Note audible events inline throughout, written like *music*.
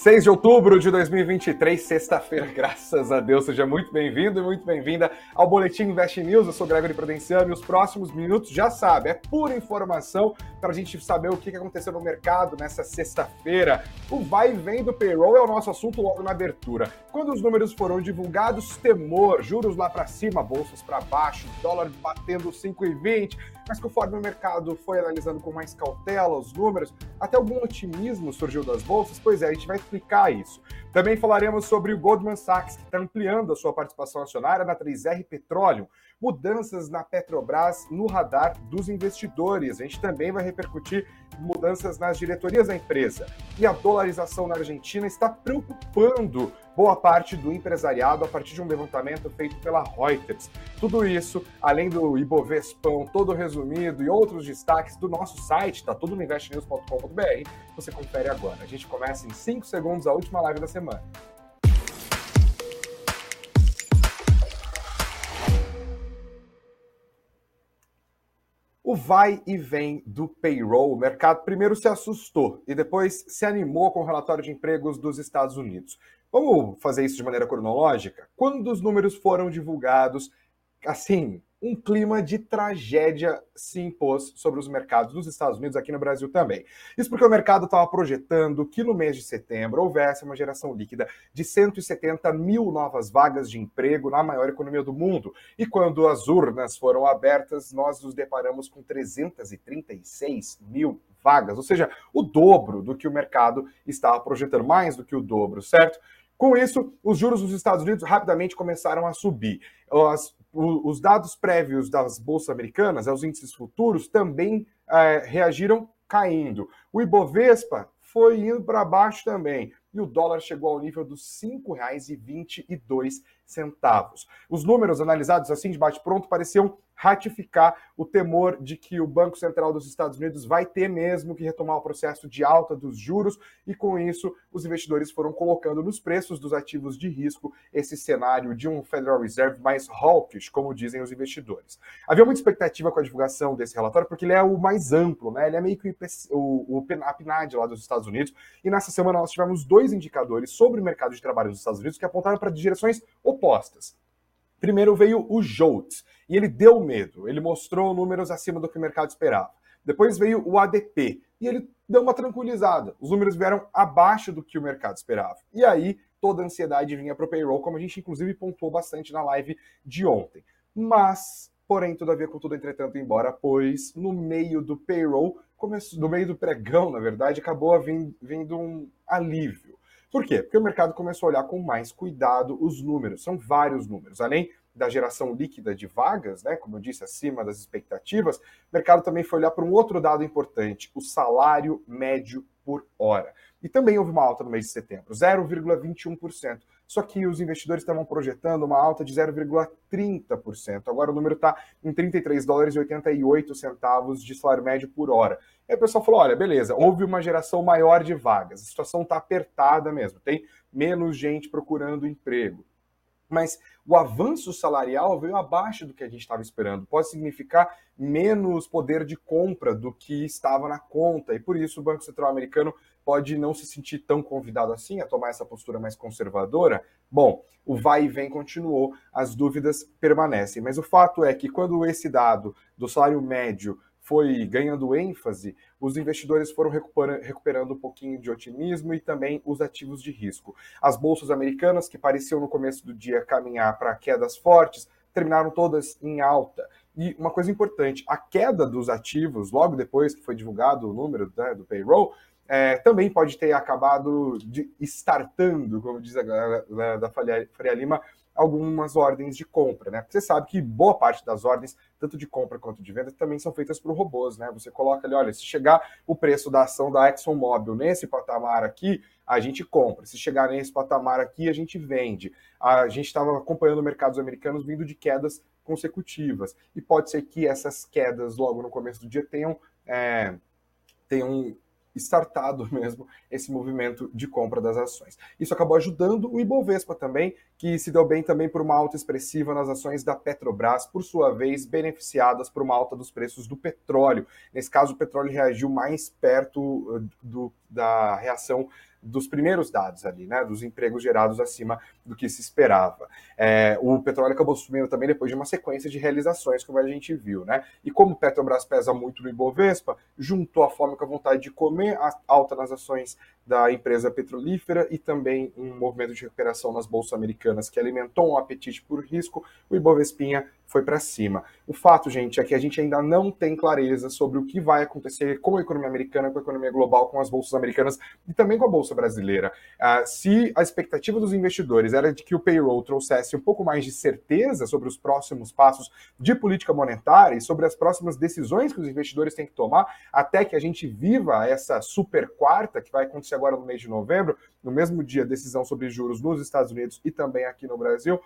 6 de outubro de 2023, sexta-feira, *laughs* graças a Deus. Seja muito bem-vindo e muito bem-vinda ao Boletim Invest News. Eu sou Gregory Prudenciano e os próximos minutos, já sabe, é pura informação para a gente saber o que aconteceu no mercado nessa sexta-feira. O vai e vem do payroll é o nosso assunto logo na abertura. Quando os números foram divulgados, temor, juros lá para cima, bolsas para baixo, dólar batendo 5,20, mas conforme o mercado foi analisando com mais cautela os números, até algum otimismo surgiu das bolsas, pois é, a gente vai explicar isso. Também falaremos sobre o Goldman Sachs, que está ampliando a sua participação acionária na 3R Petróleo, mudanças na Petrobras no radar dos investidores. A gente também vai repercutir mudanças nas diretorias da empresa. E a dolarização na Argentina está preocupando boa parte do empresariado a partir de um levantamento feito pela Reuters. Tudo isso, além do Ibovespão todo resumido e outros destaques do nosso site, está tudo no investnews.com.br, você confere agora. A gente começa em 5 segundos a última live da semana. O vai e vem do payroll, o mercado primeiro se assustou e depois se animou com o relatório de empregos dos Estados Unidos. Vamos fazer isso de maneira cronológica? Quando os números foram divulgados, assim, um clima de tragédia se impôs sobre os mercados dos Estados Unidos, aqui no Brasil também. Isso porque o mercado estava projetando que no mês de setembro houvesse uma geração líquida de 170 mil novas vagas de emprego na maior economia do mundo. E quando as urnas foram abertas, nós nos deparamos com 336 mil vagas, ou seja, o dobro do que o mercado estava projetando, mais do que o dobro, certo? Com isso, os juros dos Estados Unidos rapidamente começaram a subir. As, os dados prévios das bolsas americanas, os índices futuros, também é, reagiram caindo. O Ibovespa foi indo para baixo também e o dólar chegou ao nível dos R$ 5,22. Os números analisados assim de bate-pronto pareciam ratificar o temor de que o Banco Central dos Estados Unidos vai ter mesmo que retomar o processo de alta dos juros, e com isso os investidores foram colocando nos preços dos ativos de risco esse cenário de um Federal Reserve mais hawkish, como dizem os investidores. Havia muita expectativa com a divulgação desse relatório, porque ele é o mais amplo, né? Ele é meio que o, o, a PNAD lá dos Estados Unidos, e nessa semana nós tivemos dois indicadores sobre o mercado de trabalho dos Estados Unidos que apontaram para direções opostas. Primeiro veio o JOLTS, e ele deu medo, ele mostrou números acima do que o mercado esperava. Depois veio o ADP, e ele deu uma tranquilizada. Os números vieram abaixo do que o mercado esperava. E aí toda a ansiedade vinha para o payroll, como a gente inclusive pontuou bastante na live de ontem. Mas, porém, todavia, tudo entretanto, embora, pois no meio do payroll, no meio do pregão, na verdade, acabou vindo um alívio. Por quê? Porque o mercado começou a olhar com mais cuidado os números. São vários números. Além da geração líquida de vagas, né, como eu disse, acima das expectativas, o mercado também foi olhar para um outro dado importante, o salário médio por hora. E também houve uma alta no mês de setembro, 0,21%. Só que os investidores estavam projetando uma alta de 0,30%. Agora o número está em 33 dólares e 88 centavos de salário médio por hora. Aí o pessoal falou: olha, beleza, houve uma geração maior de vagas, a situação está apertada mesmo, tem menos gente procurando emprego mas o avanço salarial veio abaixo do que a gente estava esperando. Pode significar menos poder de compra do que estava na conta, e por isso o Banco Central americano pode não se sentir tão convidado assim a tomar essa postura mais conservadora. Bom, o vai e vem continuou, as dúvidas permanecem, mas o fato é que quando esse dado do salário médio foi ganhando ênfase, os investidores foram recuperando um pouquinho de otimismo e também os ativos de risco. As bolsas americanas, que pareciam no começo do dia caminhar para quedas fortes, terminaram todas em alta. E uma coisa importante, a queda dos ativos, logo depois que foi divulgado o número né, do payroll, é, também pode ter acabado de, startando, como diz a galera da Faria Lima, algumas ordens de compra, né? Você sabe que boa parte das ordens, tanto de compra quanto de venda, também são feitas por robôs, né? Você coloca ali, olha, se chegar o preço da ação da ExxonMobil nesse patamar aqui, a gente compra. Se chegar nesse patamar aqui, a gente vende. A gente estava acompanhando mercados americanos vindo de quedas consecutivas. E pode ser que essas quedas logo no começo do dia tenham, é, tenham startado *laughs* mesmo esse movimento de compra das ações. Isso acabou ajudando o Ibovespa também, que se deu bem também por uma alta expressiva nas ações da Petrobras, por sua vez beneficiadas por uma alta dos preços do petróleo. Nesse caso, o petróleo reagiu mais perto uh, do da reação dos primeiros dados ali, né, dos empregos gerados acima do que se esperava. É, o petróleo acabou subindo também depois de uma sequência de realizações, como a gente viu, né? E como o Petrobras pesa muito no Ibovespa, juntou a fome com a vontade de comer, a alta nas ações da empresa petrolífera e também um movimento de recuperação nas bolsas americanas que alimentou um apetite por risco, o Ibovespinha foi para cima. O fato, gente, é que a gente ainda não tem clareza sobre o que vai acontecer com a economia americana, com a economia global, com as bolsas americanas e também com a bolsa brasileira. Uh, se a expectativa dos investidores era de que o payroll trouxesse um pouco mais de certeza sobre os próximos passos de política monetária e sobre as próximas decisões que os investidores têm que tomar, até que a gente viva essa super quarta que vai acontecer agora no mês de novembro, no mesmo dia, decisão sobre juros nos Estados Unidos e também aqui no Brasil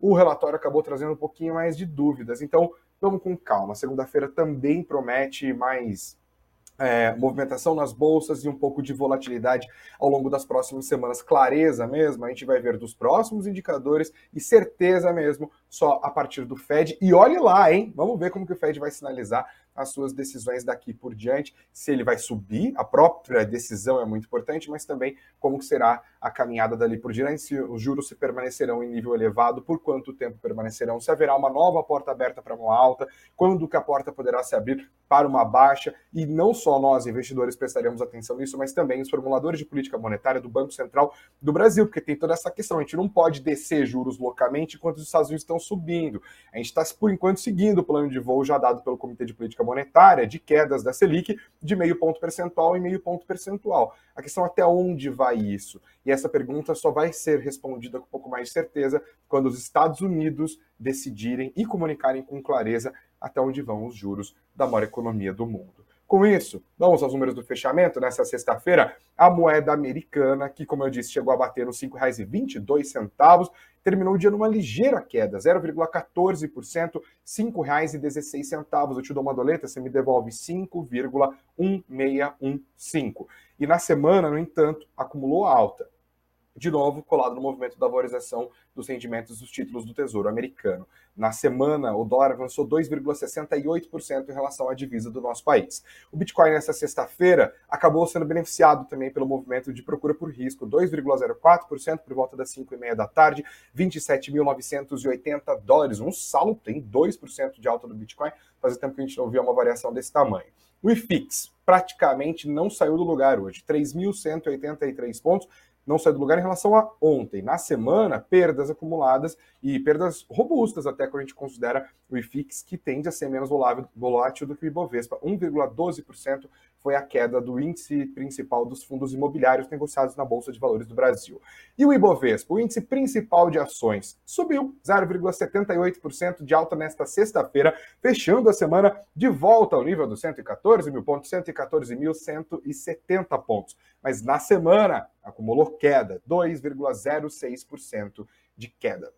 o relatório acabou trazendo um pouquinho mais de dúvidas. Então, vamos com calma. Segunda-feira também promete mais é, movimentação nas bolsas e um pouco de volatilidade ao longo das próximas semanas. Clareza mesmo, a gente vai ver dos próximos indicadores e certeza mesmo só a partir do Fed. E olhe lá, hein? Vamos ver como que o Fed vai sinalizar as suas decisões daqui por diante, se ele vai subir, a própria decisão é muito importante, mas também como será a caminhada dali por diante, se os juros se permanecerão em nível elevado, por quanto tempo permanecerão, se haverá uma nova porta aberta para uma alta, quando que a porta poderá se abrir para uma baixa, e não só nós, investidores, prestaremos atenção nisso, mas também os formuladores de política monetária do Banco Central do Brasil, porque tem toda essa questão, a gente não pode descer juros loucamente enquanto os Estados Unidos estão subindo. A gente está, por enquanto, seguindo o plano de voo já dado pelo Comitê de Política Monetária de quedas da Selic de meio ponto percentual em meio ponto percentual. A questão é até onde vai isso? E essa pergunta só vai ser respondida com um pouco mais de certeza quando os Estados Unidos decidirem e comunicarem com clareza até onde vão os juros da maior economia do mundo. Com isso, vamos aos números do fechamento. Nessa sexta-feira, a moeda americana, que, como eu disse, chegou a bater nos R$ 5,22, terminou o dia numa ligeira queda, 0,14%, R$ 5,16. Eu te dou uma doleta, você me devolve 5,1615. E na semana, no entanto, acumulou alta de novo colado no movimento da valorização dos rendimentos dos títulos do Tesouro americano. Na semana, o dólar avançou 2,68% em relação à divisa do nosso país. O Bitcoin, nessa sexta-feira, acabou sendo beneficiado também pelo movimento de procura por risco, 2,04% por volta das 5h30 da tarde, 27.980 dólares, um salto em 2% de alta do Bitcoin. Fazia tempo que a gente não via uma variação desse tamanho. O IFIX praticamente não saiu do lugar hoje, 3.183 pontos, não sai do lugar em relação a ontem. Na semana, perdas acumuladas e perdas robustas, até quando a gente considera o IFIX, que tende a ser menos volátil do que o Ibovespa. 1,12% foi a queda do índice principal dos fundos imobiliários negociados na Bolsa de Valores do Brasil. E o Ibovespa, o índice principal de ações, subiu 0,78% de alta nesta sexta-feira, fechando a semana de volta ao nível dos 114 mil pontos, 114.170 pontos. Mas na semana acumulou queda, 2,06% de queda.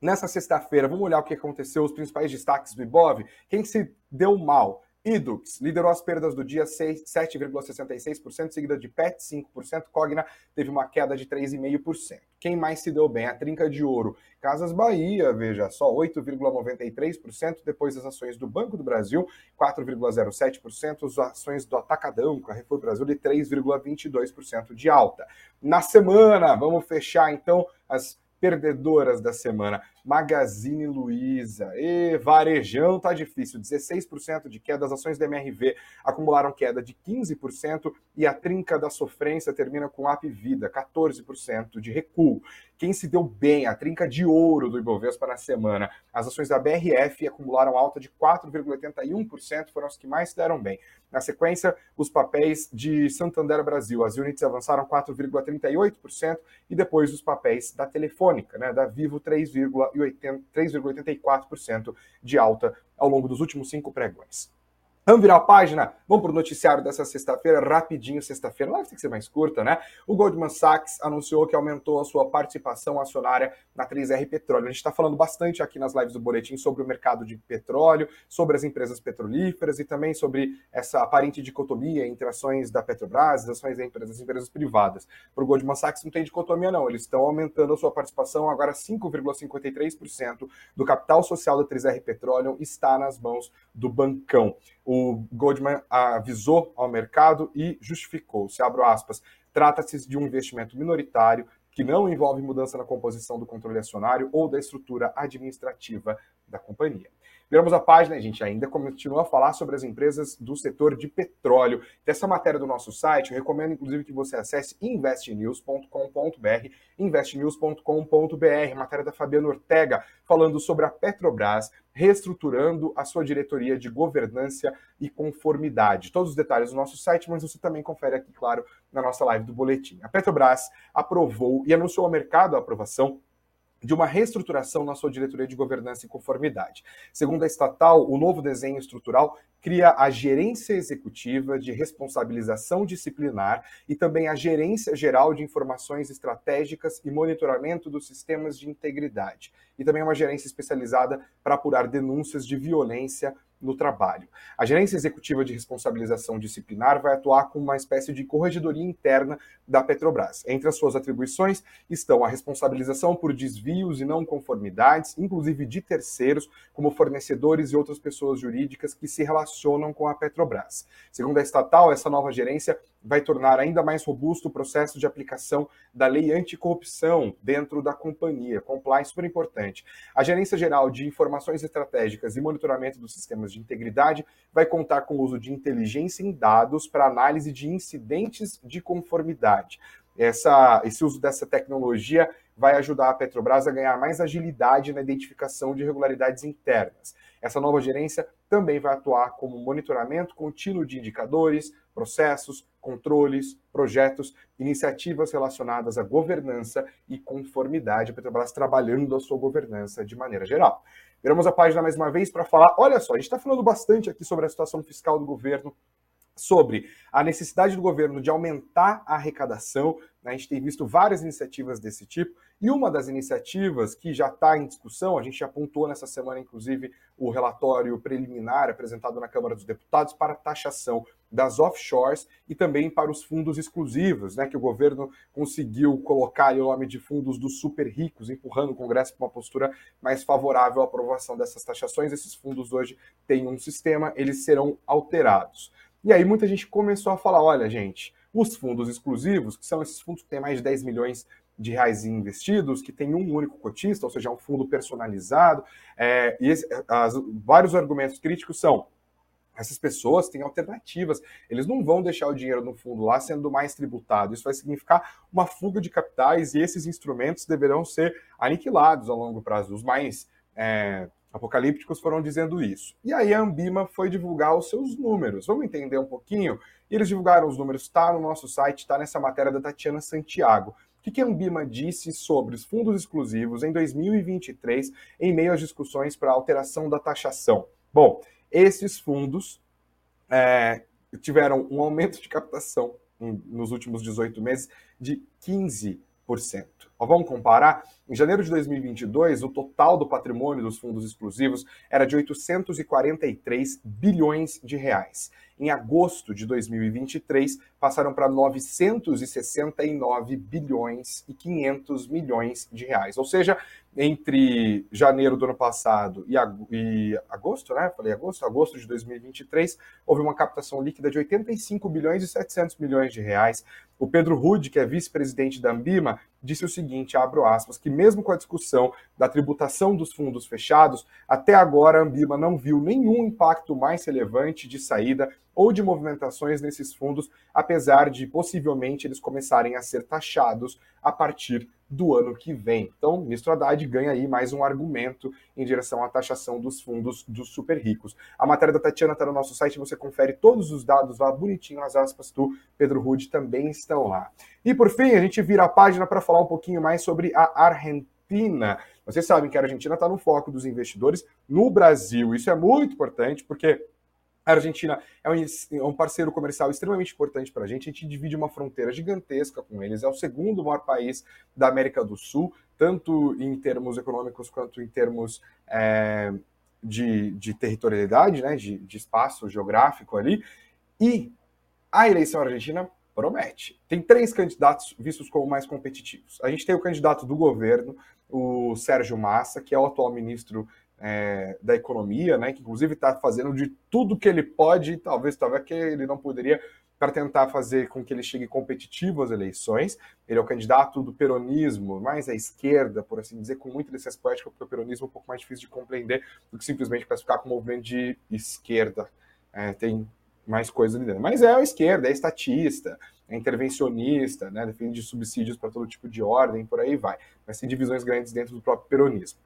Nessa sexta-feira, vamos olhar o que aconteceu, os principais destaques do Ibov. Quem se deu mal? Idux liderou as perdas do dia 7,66%, seguida de PET 5%, Cogna teve uma queda de 3,5%. Quem mais se deu bem? A Trinca de Ouro. Casas Bahia, veja só, 8,93%, depois as ações do Banco do Brasil, 4,07%, as ações do Atacadão, Carrefour Brasil, de 3,22% de alta. Na semana, vamos fechar então as perdedoras da semana. Magazine Luiza. E varejão tá difícil. 16% de queda. As ações da MRV acumularam queda de 15% e a trinca da sofrência termina com App Vida, 14% de recuo. Quem se deu bem, a trinca de ouro do Ibovespa na semana. As ações da BRF acumularam alta de 4,81%, foram as que mais se deram bem. Na sequência, os papéis de Santander Brasil. As units avançaram 4,38% e depois os papéis da Telefônica, né, da Vivo 3,84% de alta ao longo dos últimos cinco pregões. Vamos virar a página? Vamos para o noticiário dessa sexta-feira, rapidinho, sexta-feira. Lá tem que ser mais curta, né? O Goldman Sachs anunciou que aumentou a sua participação acionária na 3R Petróleo. A gente está falando bastante aqui nas lives do Boletim sobre o mercado de petróleo, sobre as empresas petrolíferas e também sobre essa aparente dicotomia entre ações da Petrobras ações das empresas privadas. Para o Goldman Sachs não tem dicotomia, não. Eles estão aumentando a sua participação, agora 5,53% do capital social da 3R Petróleo está nas mãos do bancão. O Goldman avisou ao mercado e justificou, se abro aspas, trata-se de um investimento minoritário que não envolve mudança na composição do controle acionário ou da estrutura administrativa da companhia. Viramos a página, a gente ainda continua a falar sobre as empresas do setor de petróleo. Dessa matéria do nosso site, eu recomendo inclusive que você acesse investnews.com.br, investnews.com.br, matéria da Fabiana Ortega, falando sobre a Petrobras reestruturando a sua diretoria de governança e conformidade. Todos os detalhes no nosso site, mas você também confere aqui, claro, na nossa live do boletim. A Petrobras aprovou e anunciou ao mercado a aprovação de uma reestruturação na sua diretoria de governança e conformidade. Segundo a estatal, o novo desenho estrutural cria a gerência executiva de responsabilização disciplinar e também a gerência geral de informações estratégicas e monitoramento dos sistemas de integridade. E também uma gerência especializada para apurar denúncias de violência no trabalho. A Gerência Executiva de Responsabilização Disciplinar vai atuar como uma espécie de corregedoria interna da Petrobras. Entre as suas atribuições estão a responsabilização por desvios e não conformidades, inclusive de terceiros, como fornecedores e outras pessoas jurídicas que se relacionam com a Petrobras. Segundo a estatal, essa nova gerência vai tornar ainda mais robusto o processo de aplicação da lei anticorrupção dentro da companhia. Compliance super importante. A Gerência Geral de Informações Estratégicas e Monitoramento dos Sistemas de Integridade vai contar com o uso de inteligência em dados para análise de incidentes de conformidade. Essa, esse uso dessa tecnologia vai ajudar a Petrobras a ganhar mais agilidade na identificação de irregularidades internas. Essa nova gerência também vai atuar como monitoramento contínuo de indicadores, processos, controles, projetos, iniciativas relacionadas à governança e conformidade. A Petrobras trabalhando a sua governança de maneira geral. Viramos a página mais uma vez para falar. Olha só, a gente está falando bastante aqui sobre a situação fiscal do governo sobre a necessidade do governo de aumentar a arrecadação. Né? A gente tem visto várias iniciativas desse tipo, e uma das iniciativas que já está em discussão, a gente apontou nessa semana, inclusive, o relatório preliminar apresentado na Câmara dos Deputados para a taxação das offshores e também para os fundos exclusivos, né, que o governo conseguiu colocar o nome de fundos dos super ricos, empurrando o Congresso para uma postura mais favorável à aprovação dessas taxações. Esses fundos hoje têm um sistema, eles serão alterados. E aí muita gente começou a falar: olha, gente, os fundos exclusivos, que são esses fundos que têm mais de 10 milhões de reais investidos, que tem um único cotista, ou seja, um fundo personalizado, é, e esse, as, vários argumentos críticos são essas pessoas têm alternativas. Eles não vão deixar o dinheiro no fundo lá sendo mais tributado. Isso vai significar uma fuga de capitais e esses instrumentos deverão ser aniquilados a longo prazo. Os mais é, apocalípticos foram dizendo isso. E aí a Ambima foi divulgar os seus números. Vamos entender um pouquinho? E eles divulgaram os números, está no nosso site, está nessa matéria da Tatiana Santiago. O que a Ambima disse sobre os fundos exclusivos em 2023, em meio às discussões para a alteração da taxação? Bom, esses fundos é, tiveram um aumento de captação nos últimos 18 meses de 15%. Vamos comparar? Em janeiro de 2022, o total do patrimônio dos fundos exclusivos era de 843 bilhões de reais. Em agosto de 2023, passaram para 969 bilhões e 500 milhões de reais. Ou seja, entre janeiro do ano passado e, agosto, né? Falei agosto, agosto de 2023, houve uma captação líquida de 85 bilhões e 700 milhões de reais. O Pedro Rude, que é vice-presidente da Ambima, disse o seguinte, abro aspas, que mesmo com a discussão da tributação dos fundos fechados, até agora a Ambima não viu nenhum impacto mais relevante de saída ou de movimentações nesses fundos, apesar de possivelmente eles começarem a ser taxados a partir do ano que vem. Então, ministro Haddad ganha aí mais um argumento em direção à taxação dos fundos dos super ricos. A matéria da Tatiana está no nosso site, você confere todos os dados lá bonitinho, as aspas do Pedro Rude também estão lá. E por fim, a gente vira a página para falar um pouquinho mais sobre a Argentina. Vocês sabem que a Argentina está no foco dos investidores no Brasil. Isso é muito importante porque a Argentina é um, é um parceiro comercial extremamente importante para a gente. A gente divide uma fronteira gigantesca com eles. É o segundo maior país da América do Sul, tanto em termos econômicos quanto em termos é, de, de, territorialidade, né, de, de espaço geográfico ali. E a eleição argentina promete. Tem três candidatos vistos como mais competitivos. A gente tem o candidato do governo, o Sérgio Massa, que é o atual ministro é, da economia, né, que inclusive está fazendo de tudo que ele pode, talvez, talvez que ele não poderia, para tentar fazer com que ele chegue competitivo às eleições. Ele é o candidato do peronismo, mais à esquerda, por assim dizer, com muita licença poética, porque o peronismo é um pouco mais difícil de compreender do que simplesmente classificar como movimento de esquerda. É, tem mais coisas ali dentro. Mas é a esquerda, é estatista, é intervencionista, né, defende subsídios para todo tipo de ordem, por aí vai. Mas tem divisões grandes dentro do próprio peronismo.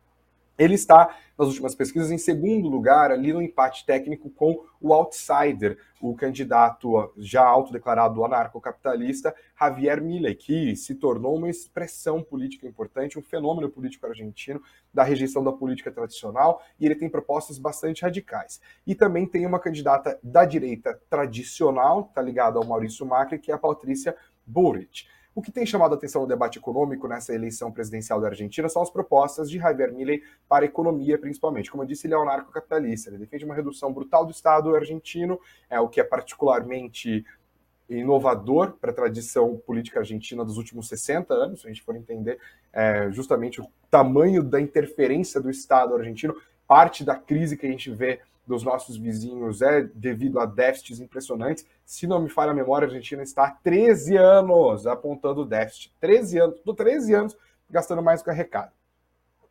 Ele está, nas últimas pesquisas, em segundo lugar, ali no empate técnico com o outsider, o candidato já autodeclarado anarcocapitalista, Javier Milei, que se tornou uma expressão política importante, um fenômeno político argentino da rejeição da política tradicional, e ele tem propostas bastante radicais. E também tem uma candidata da direita tradicional, está ligada ao Maurício Macri, que é a Patrícia Burrich. O que tem chamado a atenção no debate econômico nessa eleição presidencial da Argentina são as propostas de Javier Milei para a economia, principalmente. Como eu disse, ele é um anarcocapitalista, ele defende uma redução brutal do Estado argentino, é o que é particularmente inovador para a tradição política argentina dos últimos 60 anos, se a gente for entender é, justamente o tamanho da interferência do Estado argentino, parte da crise que a gente vê dos nossos vizinhos é devido a déficits impressionantes. Se não me falha a memória, a Argentina está há 13 anos apontando déficit. 13 anos, tô 13 anos gastando mais do que arrecada.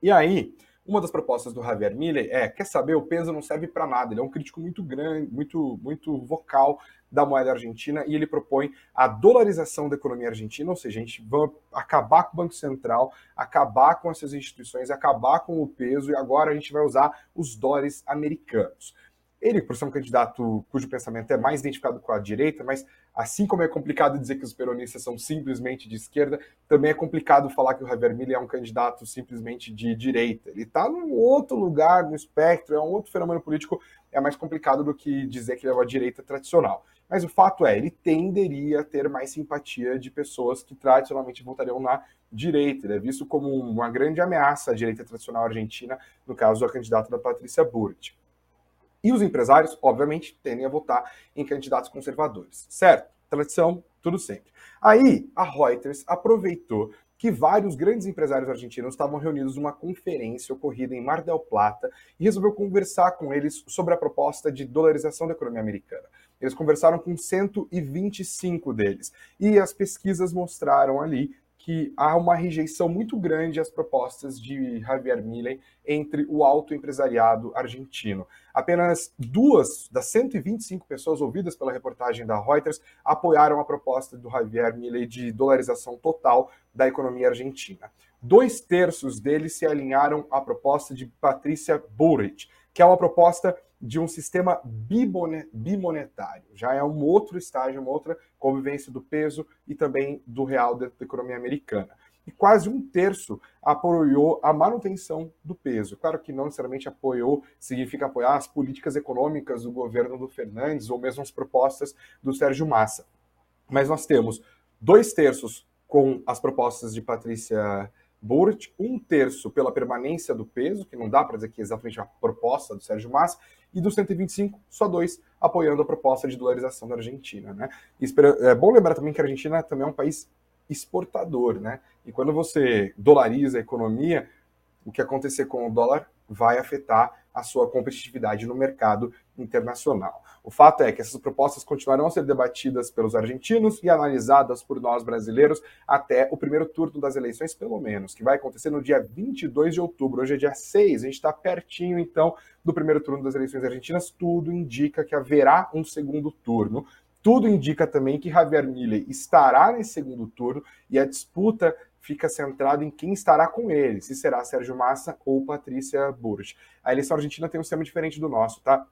E aí, uma das propostas do Javier Miller é, quer saber, o peso não serve para nada. Ele é um crítico muito grande, muito, muito vocal da moeda argentina e ele propõe a dolarização da economia argentina, ou seja, a gente vai acabar com o Banco Central, acabar com essas instituições, acabar com o peso e agora a gente vai usar os dólares americanos. Ele, por ser um candidato cujo pensamento é mais identificado com a direita, mas assim como é complicado dizer que os peronistas são simplesmente de esquerda, também é complicado falar que o Javier é um candidato simplesmente de direita. Ele está num outro lugar no espectro, é um outro fenômeno político, é mais complicado do que dizer que ele é uma direita tradicional. Mas o fato é, ele tenderia a ter mais simpatia de pessoas que tradicionalmente votariam na direita. Ele é visto como uma grande ameaça à direita tradicional argentina, no caso, a candidata da Patrícia Burrit. E os empresários, obviamente, tendem a votar em candidatos conservadores, certo? Tradição, tudo sempre. Aí, a Reuters aproveitou que vários grandes empresários argentinos estavam reunidos numa conferência ocorrida em Mar del Plata e resolveu conversar com eles sobre a proposta de dolarização da economia americana. Eles conversaram com 125 deles e as pesquisas mostraram ali que há uma rejeição muito grande às propostas de Javier Milei entre o alto empresariado argentino. Apenas duas das 125 pessoas ouvidas pela reportagem da Reuters apoiaram a proposta do Javier Milei de dolarização total da economia argentina. Dois terços deles se alinharam à proposta de Patrícia Burrich, que é uma proposta de um sistema bimonetário. Já é um outro estágio, uma outra convivência do peso e também do real dentro da economia americana. E quase um terço apoiou a manutenção do peso. Claro que não necessariamente apoiou, significa apoiar as políticas econômicas do governo do Fernandes ou mesmo as propostas do Sérgio Massa. Mas nós temos dois terços com as propostas de Patrícia Burt, um terço pela permanência do peso, que não dá para dizer que é exatamente a proposta do Sérgio Massa, e dos 125, só dois apoiando a proposta de dolarização da Argentina. Né? É bom lembrar também que a Argentina também é um país exportador, né? E quando você dolariza a economia, o que acontecer com o dólar vai afetar a sua competitividade no mercado internacional. O fato é que essas propostas continuarão a ser debatidas pelos argentinos e analisadas por nós brasileiros até o primeiro turno das eleições, pelo menos, que vai acontecer no dia 22 de outubro. Hoje é dia 6, a gente está pertinho, então, do primeiro turno das eleições argentinas. Tudo indica que haverá um segundo turno. Tudo indica também que Javier Milei estará nesse segundo turno e a disputa fica centrado em quem estará com ele, se será Sérgio Massa ou Patrícia Burch. A eleição argentina tem um sistema diferente do nosso, tá?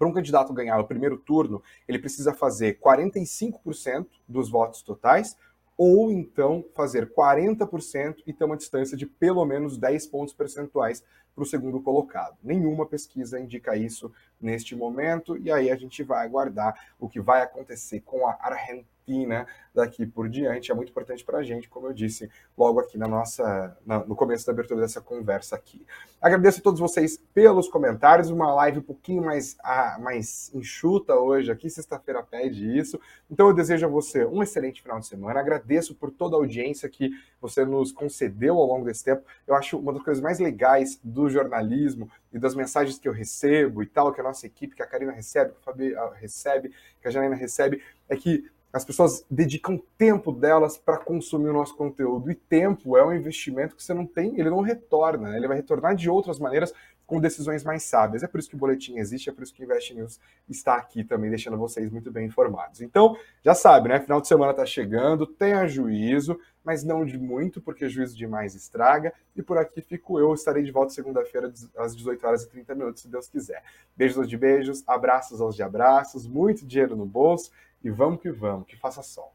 Para um candidato ganhar o primeiro turno, ele precisa fazer 45% dos votos totais, ou então fazer 40% e ter uma distância de pelo menos 10 pontos percentuais para o segundo colocado. Nenhuma pesquisa indica isso neste momento, e aí a gente vai aguardar o que vai acontecer com a Argentina daqui por diante. É muito importante para a gente, como eu disse logo aqui na nossa, na, no começo da abertura dessa conversa aqui. Agradeço a todos vocês pelos comentários, uma live um pouquinho mais, ah, mais enxuta hoje aqui, sexta-feira pede isso. Então eu desejo a você um excelente final de semana, agradeço por toda a audiência que você nos concedeu ao longo desse tempo. Eu acho uma das coisas mais legais do jornalismo e das mensagens que eu recebo e tal, que a nossa equipe, que a Karina recebe, que o Fabi ah, recebe, que a Janaina recebe, é que as pessoas dedicam tempo delas para consumir o nosso conteúdo. E tempo é um investimento que você não tem, ele não retorna, né? ele vai retornar de outras maneiras com decisões mais sábias. É por isso que o boletim existe, é por isso que o Invest News está aqui também, deixando vocês muito bem informados. Então, já sabe, né? Final de semana está chegando, tenha juízo, mas não de muito, porque juízo demais estraga. E por aqui fico eu, estarei de volta segunda-feira às 18 horas e 30 minutos, se Deus quiser. Beijos de beijos, abraços aos de abraços, muito dinheiro no bolso e vamos que vamos, que faça sol.